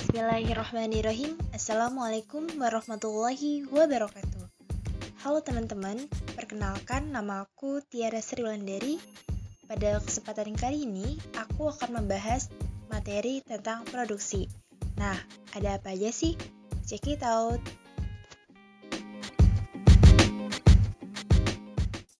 Bismillahirrahmanirrahim Assalamualaikum warahmatullahi wabarakatuh Halo teman-teman, perkenalkan nama aku Tiara Sriulandari. Pada kesempatan kali ini, aku akan membahas materi tentang produksi Nah, ada apa aja sih? Check it out!